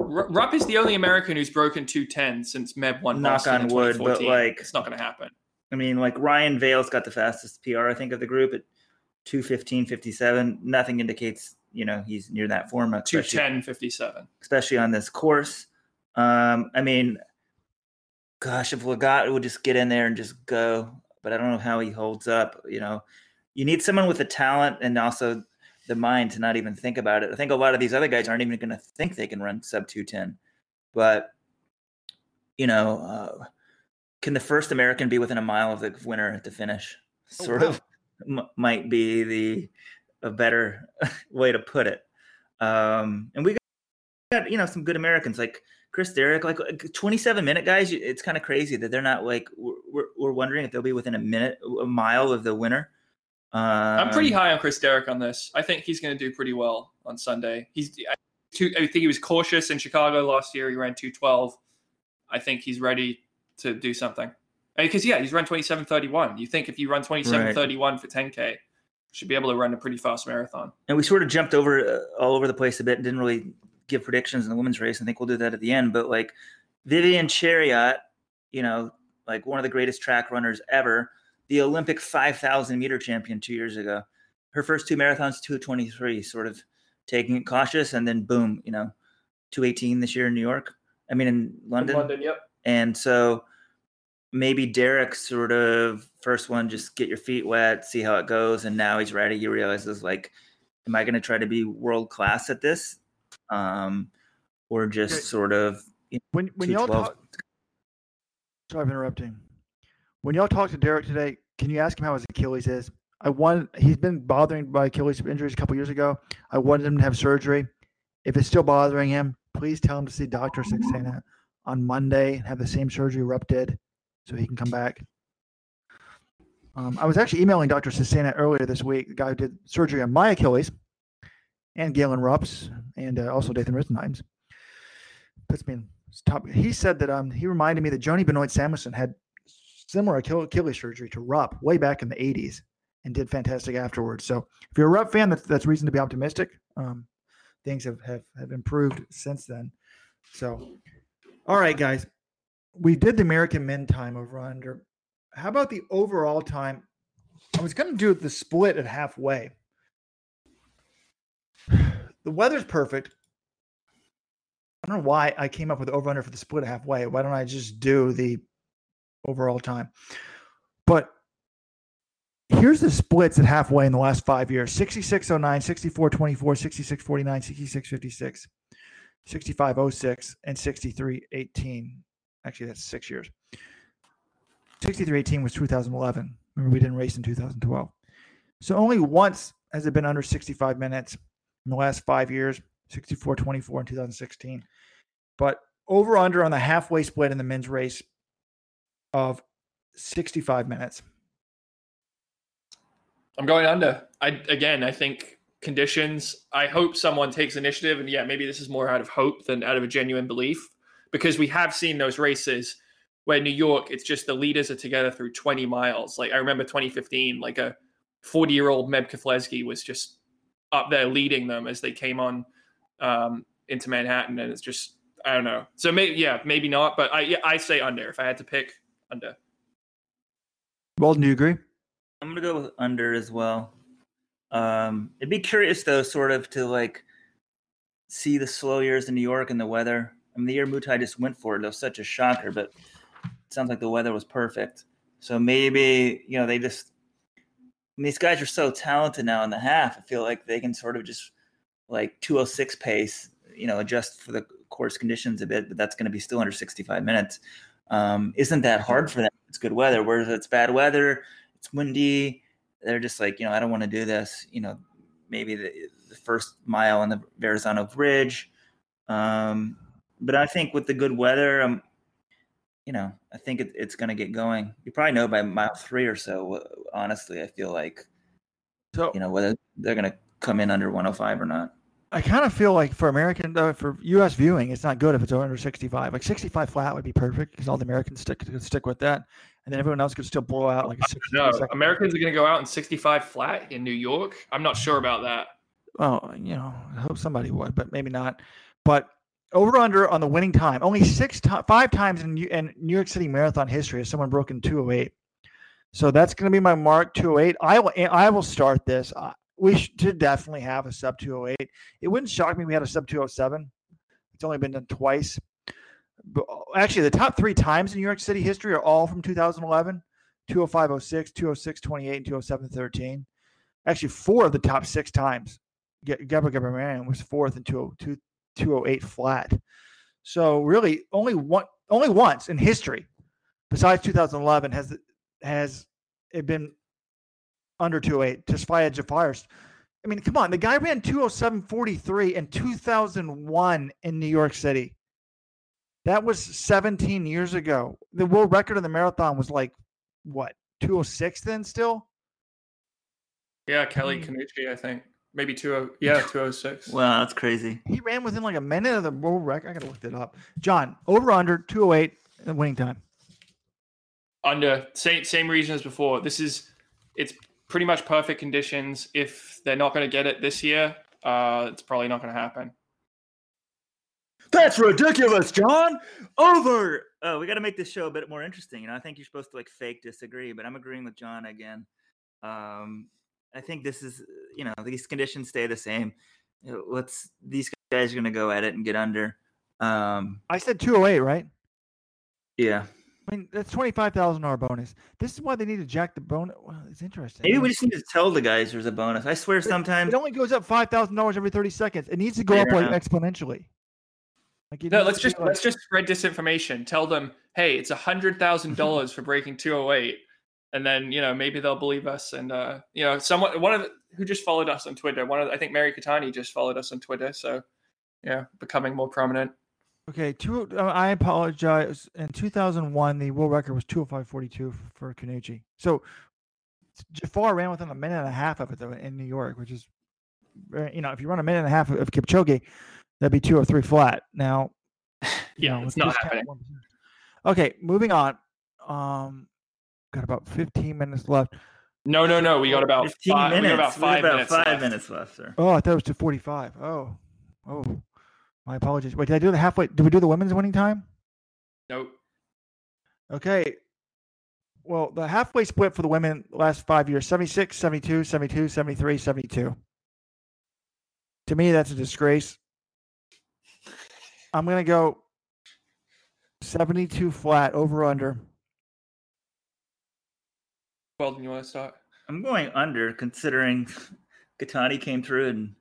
R- Rupp is the only American who's broken 210 since Meb won Knock Boston on wood, but, like- it's not going to happen. I mean, like Ryan Vail's got the fastest PR I think of the group at 215.57. Nothing indicates you know he's near that form, especially 210 57. especially on this course. Um, I mean, gosh, if Lagat would just get in there and just go, but I don't know how he holds up. You know, you need someone with the talent and also the mind to not even think about it. I think a lot of these other guys aren't even going to think they can run sub 210. But, you know, uh, can the first American be within a mile of the winner at the finish? Oh, Sort wow. of m- might be the a better [laughs] way to put it. Um, and we got you know some good Americans like Chris Derrick, like like 27 minute guys. It's kind of crazy that they're not like we're, we're wondering if they'll be within a minute, a mile of the winner. Um, I'm pretty high on Chris Derrick on this. I think he's going to do pretty well on Sunday. He's I, too, I think he was cautious in Chicago last year. He ran 212. I think he's ready to do something. Because yeah, he's run 27:31. You think if you run 27:31 for 10k, you should be able to run a pretty fast marathon. and we sort of jumped over uh, all over the place a bit and didn't really give predictions in the women's race. I think we'll do that at the end. But like Vivian Cheruiyot, you know, like one of the greatest track runners ever, the Olympic 5,000 meter champion two years ago. Her first two marathons, 223, sort of taking it cautious, and then boom, you know, 218 this year in New York. I mean, in London. London, yep. And so maybe Derrick sort of first one, just get your feet wet, see how it goes. And now he's ready. He realizes like, am I going to try to be world class at this? Um, or just Okay. sort of you When when know, y'all talk, sorry for interrupting. When y'all talk to Derrick today, can you ask him how his Achilles is? I want he's been bothering by Achilles injuries a couple years ago. I wanted him to have surgery. If it's still bothering him, please tell him to see Doctor Saxena on Monday and have the same surgery Rupp did, so he can come back. Um, I was actually emailing Doctor Saxena earlier this week. The guy who did surgery on my Achilles, and Galen Rupp's, and uh, also Dathan Ritzenhein's. Puts me in top. He said that um he reminded me that Joanie Benoit Samuelson had similar Achilles surgery to Rupp way back in the 80s and did fantastic afterwards. So if you're a Rupp fan, that's that's reason to be optimistic. Um, things have, have have improved since then. So, all right, guys, we did the American men time over under. How about the overall time? I was going to do the split at halfway. The weather's perfect. I don't know why I came up with over under for the split halfway. Why don't I just do the overall time? But here's the splits at halfway in the last five years 6609, 6424, 6649, 6656, 6506, and 6318. Actually, that's six years. 6318 was 2011. Remember, we didn't race in 2012. So only once has it been under 65 minutes in the last five years 64 24 in 2016. But over under on the halfway split in the men's race of 65 minutes. I'm going under. I again, I think conditions. I hope someone takes initiative, and yeah, maybe this is more out of hope than out of a genuine belief, because we have seen those races where New York, it's just the leaders are together through 20 miles. Like I remember 2015, like a 40 year old Meb Keflezighi was just up there leading them as they came on um, into Manhattan, and it's just I don't know. So maybe yeah, maybe not, but I yeah, I say under. If I had to pick, under. Weldon, do you agree? I'm gonna go with under as well. Um, it'd be curious though, sort of to like see the slow years in New York and the weather. I mean, the year Mutai just went for it, it was such a shocker, but it sounds like the weather was perfect. So maybe you know they just I mean, these guys are so talented now in the half. I feel like they can sort of just like 206 pace, you know, adjust for the course conditions a bit, but that's going to be still under 65 minutes. Um, isn't that hard for them it's good weather. Whereas it's bad weather, it's windy. They're just like, you know, I don't want to do this. You know, maybe the, the first mile on the Verrazano Bridge. Um, but I think with the good weather, um, you know, I think it, it's going to get going. You probably know by mile three or so. Honestly, I feel like, So you know, whether they're going to come in under 105 or not. I kind of feel like for American, uh, for U.S. viewing, it's not good if it's under 65. Like 65 flat would be perfect because all the Americans stick could stick with that, and then everyone else could still blow out like a 60 No, Americans are going to go out in 65 flat in New York. I'm not sure about that. Well, you know, I hope somebody would, but maybe not. But over under on the winning time, only six times, five times in, New- in New York City Marathon history has someone broken 208. So that's going to be my mark 208. I will I will start this. Uh, we should definitely have a sub 208. It wouldn't shock me we had a sub 207. It's only been done twice. But uh, actually, the top three times in New York City history are all from 2011 20506, 20628, and 20713. Actually, four of the top six times Gabriel Gabriel Marion was fourth in 202 208 flat. So really, only one, only once in history, besides 2011, has has it been under 208. Tesfaye Jifar's. I mean, come on, the guy ran 207.43 in 2001 in New York City. That was 17 years ago. The world record in the marathon was like what 206 then still. Yeah, Kelly Mm. I think. Maybe 20, [laughs] yeah, 206. Wow, that's crazy. He ran within like a minute of the world record. I gotta look that up. John, over under 208 in winning time. Under same same reason as before. This is it's pretty much perfect conditions. If they're not going to get it this year, uh, it's probably not going to happen. That's ridiculous, John. Over. Oh, we got to make this show a bit more interesting. You know, I think you're supposed to like fake disagree, but I'm agreeing with John again. Um, I think this is, you know, these conditions stay the same. You know, Let's these guys are going to go at it and get under. Um, I said 208, right? yeah, I mean, that's twenty five thousand dollar bonus. This is why they need to jack the bonus. Well, it's interesting. maybe we just need to tell the guys there's a bonus. I swear, sometimes it only goes up five thousand dollars every thirty seconds. It needs to go Fair up like exponentially. Like it No, let's just like- let's just spread disinformation. Tell them, hey, it's a hundred thousand dollars for breaking two oh eight, and then you know maybe they'll believe us. And uh, you know, someone one of the, who just followed us on Twitter. One of the- I think Mary Keitany just followed us on Twitter. So yeah, becoming more prominent. Okay, two. Uh, I apologize. In 2001, the world record was 205.42 for Khannouchi. So Jifar ran within a minute and a half of it though in New York, which is, you know, if you run a minute and a half of Kipchoge, that'd be 203 flat. Now, [laughs] you Yeah, know, it's not happening. Okay, moving on. Um, got about 15 minutes left. No, no, no. We got about 15 five, minutes. We got about We five about minutes. five left. minutes left, sir. Oh, I thought it was 245. Oh, oh, my apologies. Wait, did I do the halfway? Did we do the women's winning time? Nope. Okay. Well, the halfway split for the women last five years 76, 72, 72, 73, 72. To me, that's a disgrace. I'm going to go 72 flat over under. Weldon, you want to start? I'm going under considering [laughs] Keitany came through and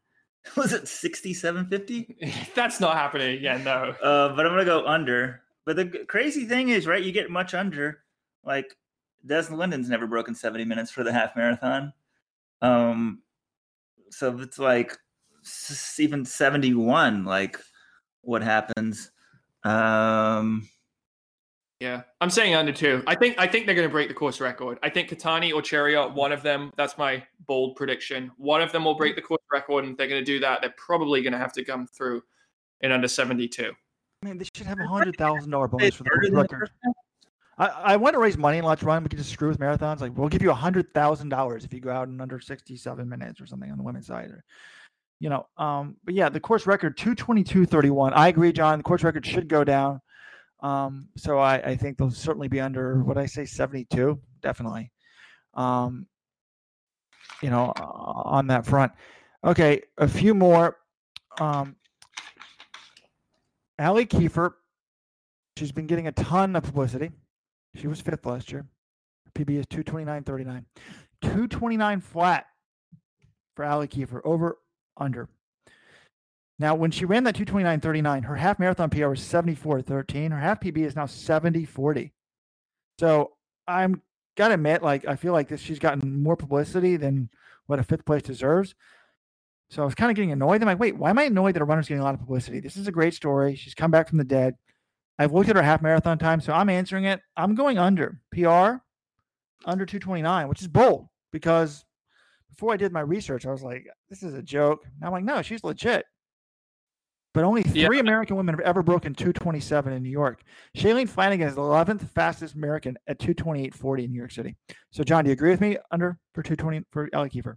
[laughs] was it 6750? [laughs] That's not happening again. No. Uh, but I'm gonna go under. But the crazy thing is, right? You get much under. Like Des Linden's never broken 70 minutes for the half marathon. Um, so if it's like even 71, like what happens? Um, Yeah, I'm saying under two. I think I think they're going to break the course record. I think Keitany or Cheruiyot, one of them. That's my bold prediction. One of them will break the course record, and they're going to do that, they're probably going to have to come through in under 72. I mean, they should have a hundred thousand dollar bonus for the course record. I, I want to raise money in Let's Run. We can just screw with marathons. Like we'll give you a hundred thousand dollars if you go out in under sixty-seven minutes or something on the women's side. Or, you know, um, but yeah, the course record two twenty-two thirty-one. I agree, John. The course record should go down. Um, so I, I think they'll certainly be under what I say seventy-two, definitely. Um, you know, on that front. Okay, a few more. Um, Allie Kieffer, she's been getting a ton of publicity. She was fifth last year. PB is 229.39. 229 flat for Allie Kieffer, over, under. Now, when she ran that 229.39, her half marathon PR was 74.13. Her half PB is now 70.40. So I'm gotta admit, like I feel like this, she's gotten more publicity than what a fifth place deserves. So I was kind of getting annoyed. I'm like, wait, why am I annoyed that a runner's getting a lot of publicity? This is a great story. She's come back from the dead. I've looked at her half marathon time, so I'm answering it. I'm going under PR, under 229, which is bold because before I did my research, I was like, this is a joke. Now I'm like, no, she's legit. But only Yeah. three American women have ever broken 227 in New York. Shalane Flanagan is the 11th fastest American at 228.40 in New York City. So, John, do you agree with me? Under for 220 for Ellie Kieffer.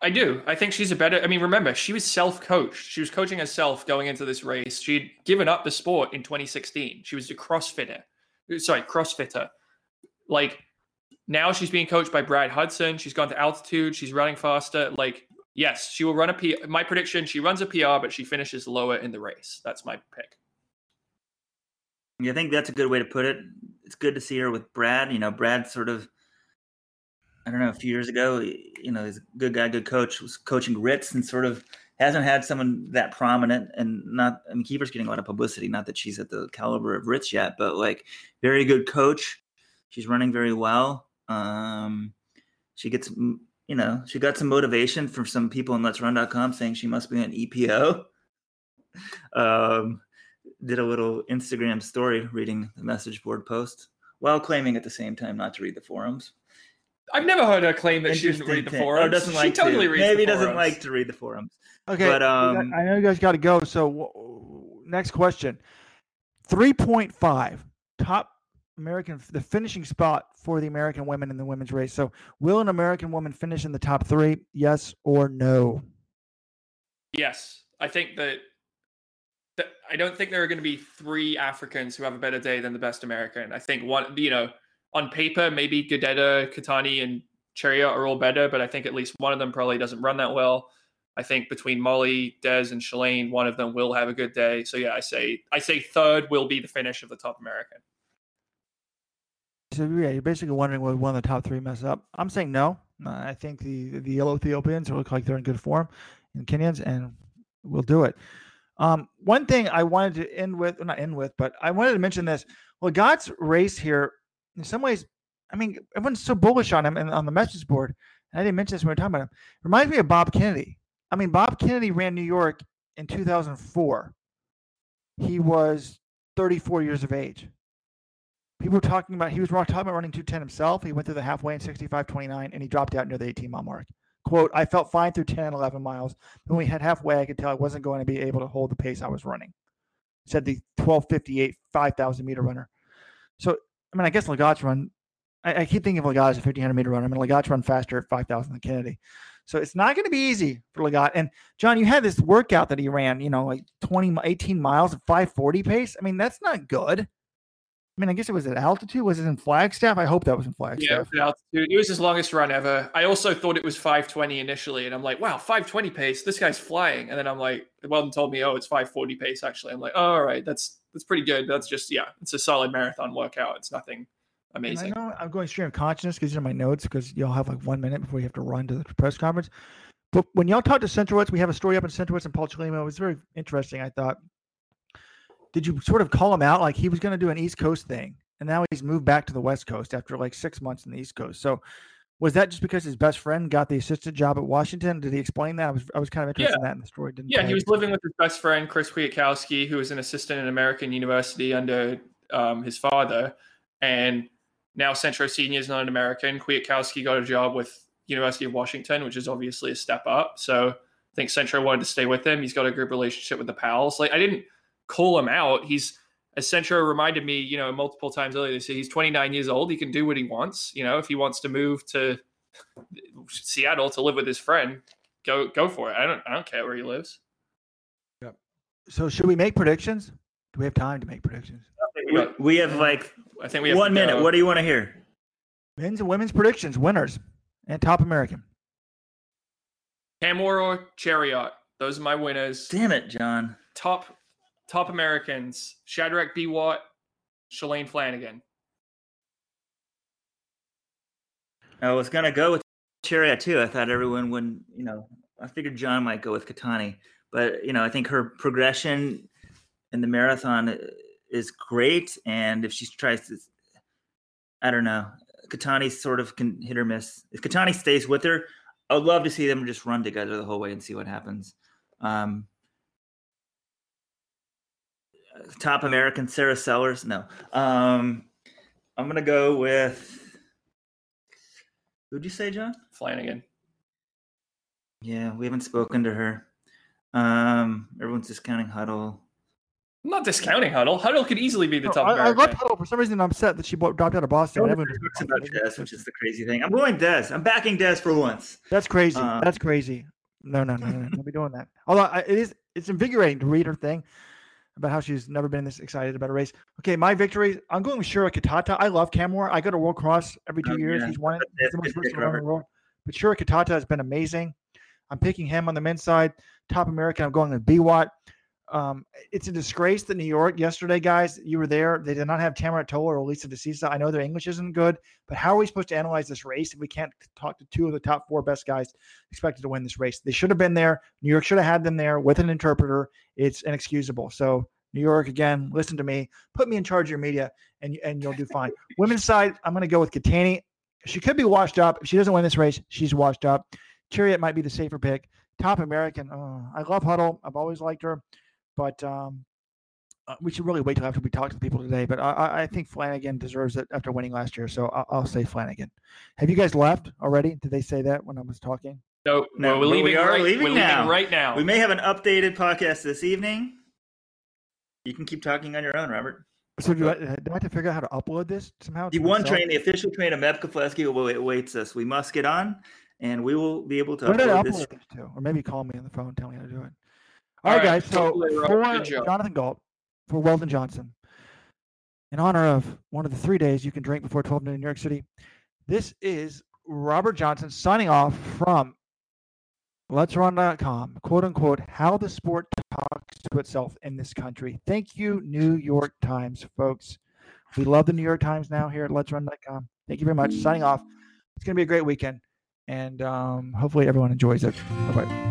I do. I think she's a better. I mean, remember, she was self-coached. She was coaching herself going into this race. She'd given up the sport in 2016. She was a CrossFitter. Sorry, CrossFitter. Like now, she's being coached by Brad Hudson. She's gone to altitude. She's running faster. Like, yes, she will run a P. My prediction: she runs a PR, but she finishes lower in the race. That's my pick. I think that's a good way to put it. It's good to see her with Brad. You know, Brad sort of, I don't know, a few years ago, you know, he's a good guy, good coach, was coaching Ritz and sort of hasn't had someone that prominent and not, I mean, Keeper's getting a lot of publicity. Not that she's at the caliber of Ritz yet, but like very good coach. She's running very well. Um, she gets, you know, she got some motivation from some people on Let's Run.com saying she must be an EPO. [laughs] Um, did a little Instagram story reading the message board post while claiming at the same time not to read the forums. I've never heard her claim that she didn't read the forums. Or doesn't she totally to. reads Maybe the doesn't forums. like to read the forums. Okay, But, um, I know you guys got to go. So, w- next question: three point five top American, the finishing spot for the American women in the women's race. So, will an American woman finish in the top three? Yes or no? Yes, I think that, that I don't think there are going to be three Africans who have a better day than the best American. I think one, you know, on paper maybe Gudeta, Keitany, and Cheruiyot are all better, but I think at least one of them probably doesn't run that well. I think between Molly, Des, and Shalane, one of them will have a good day. So yeah, I say I say third will be the finish of the top American. So, yeah, you're basically wondering will one of the top three mess up. I'm saying no. I think the the yellow Ethiopians look like they're in good form, and Kenyans, and we'll do it. Um, one thing I wanted to end with, not end with, but I wanted to mention this. Well, God's race here, in some ways, I mean, everyone's so bullish on him and on the message board. I didn't mention this when we were talking about him. Reminds me of Bob Kennedy. I mean, Bob Kennedy ran New York in 2004. He was 34 years of age. People were talking about he was talking about running 210 himself. He went through the halfway in 65.29 and he dropped out near the 18 mile mark. Quote, I felt fine through 10 and 11 miles. When we had halfway, I could tell I wasn't going to be able to hold the pace I was running. Said the 1258, 5,000 meter runner. So, I mean, I guess Lagat's run, I, I keep thinking of Lagat as a 1500 meter runner. I mean, Lagat's run faster at 5,000 than Kennedy. So it's not going to be easy for Lagat. And John, you had this workout that he ran, you know, like 20, 18 miles at 540 pace. I mean, that's not good. I mean, I guess it was at altitude. Was it in Flagstaff? I hope that was in Flagstaff. Yeah, with altitude. It was his longest run ever. I also thought it was 520 initially, and I'm like, wow, 520 pace. This guy's flying. And then I'm like, Weldon told me, oh, it's 540 pace actually. I'm like, oh, all right, that's that's pretty good. That's just yeah, it's a solid marathon workout. It's nothing And amazing. I know I'm going stream of consciousness because these are my notes because y'all have like one minute before you have to run to the press conference. But when y'all talk to Centrowitz, we have a story up in Centrowitz and Paul Chelimo. It was very interesting, I thought. Did you sort of call him out like he was going to do an East Coast thing and now he's moved back to the West Coast after like six months in the East Coast? So was that just because his best friend got the assistant job at Washington? Did he explain that? I was I was kind of interested in that in the story. Didn't Yeah, he was living with his best friend Chris Kwiatkowski, who was an assistant at American University under um, his father, and now Centro Senior is not an American. Kwiatkowski got a job with University of Washington, which is obviously a step up. So I think Centro wanted to stay with him. He's got a good relationship with the pals. Like I didn't call him out. He's as Centro reminded me, you know, multiple times earlier this year, he's 29 years old. He can do what he wants. You know, if he wants to move to Seattle to live with his friend, go go for it. I don't I don't care where he lives. Yep. So should we make predictions? Do we have time to make predictions? We, we have like I think we have one minute. What do you want to hear? Men's and women's predictions, winners, and top American. Kamworor or Cheruiyot. Those are my winners. Damn it, John. Top top Americans. Shadrack Biwott, Shalane Flanagan. I was gonna go with Cheruiyot too. I thought everyone would, you know, I figured John might go with Keitany, but you know, I think her progression in the marathon is great, and if she tries to, I don't know, Keitany sort of can hit or miss. If Keitany stays with her, I'd love to see them just run together the whole way and see what happens. Um, top American Sarah Sellers. No, um, I'm gonna go with. Who'd you say, John? Flanagan. Yeah, we haven't spoken to her. Um, everyone's discounting Huddle. I'm not discounting Huddle. Huddle could easily be the No, top I, I love Huddle. For some reason, I'm upset that she bo- dropped out of Boston. No one Everyone talks about Des, which is the crazy thing. I'm going Des. I'm backing Des for once. That's crazy. Uh, That's crazy. No, no, no, no. Don't be doing that. Although I, it is, it's invigorating to read her thing about how she's never been this excited about a race. Okay, my victory. I'm going with Shura Kitata. I love Kamworor. I go to World Cross every two Oh, years. yeah. He's won it. He's the most versatile in the world. But Shura Kitata has been amazing. I'm picking him on the men's side. Top American. I'm going with Biwott. Um, it's a disgrace that New York yesterday, guys. You were there. They did not have Tamirat Tola or Lelisa Desisa. I know their English isn't good, but how are we supposed to analyze this race if we can't talk to two of the top four best guys expected to win this race? They should have been there. New York should have had them there with an interpreter. It's inexcusable. So New York, again, listen to me. Put me in charge of your media, and and you'll do fine. Women's side, I'm going to go with Keitany. She could be washed up. If she doesn't win this race, she's washed up. Cheruiyot might be the safer pick. Top American. Oh, I love Huddle. I've always liked her, but um, uh, we should really wait till after we talk to the people today. But I- I, I think Flanagan deserves it after winning last year, so I'll, I'll say Flanagan. Have you guys left already? Did they say that when I was talking? No, No, we're but we leaving. are right, leaving we're now. leaving right now. We may have an updated podcast this evening. You can keep talking on your own, Robert. So do I, do I have to figure out how to upload this somehow? The one myself? train, the official train of Meb Keflezighi awa- awaits us. We must get on, and we will be able to Where upload this. upload this to? Or maybe call me on the phone, and tell me how to do it. All All right, right, guys. So for Jonathan Gault, for Weldon Johnson, in honor of one of the three days you can drink before 12 noon in New York City, this is Robert Johnson signing off from Let's Run.com, quote unquote, how the sport talks to itself in this country. Thank you, New York Times, folks. We love the New York Times now here at Let's Run.com. Thank you very much. Signing off. It's going to be a great weekend, and um, hopefully everyone enjoys it. Bye bye.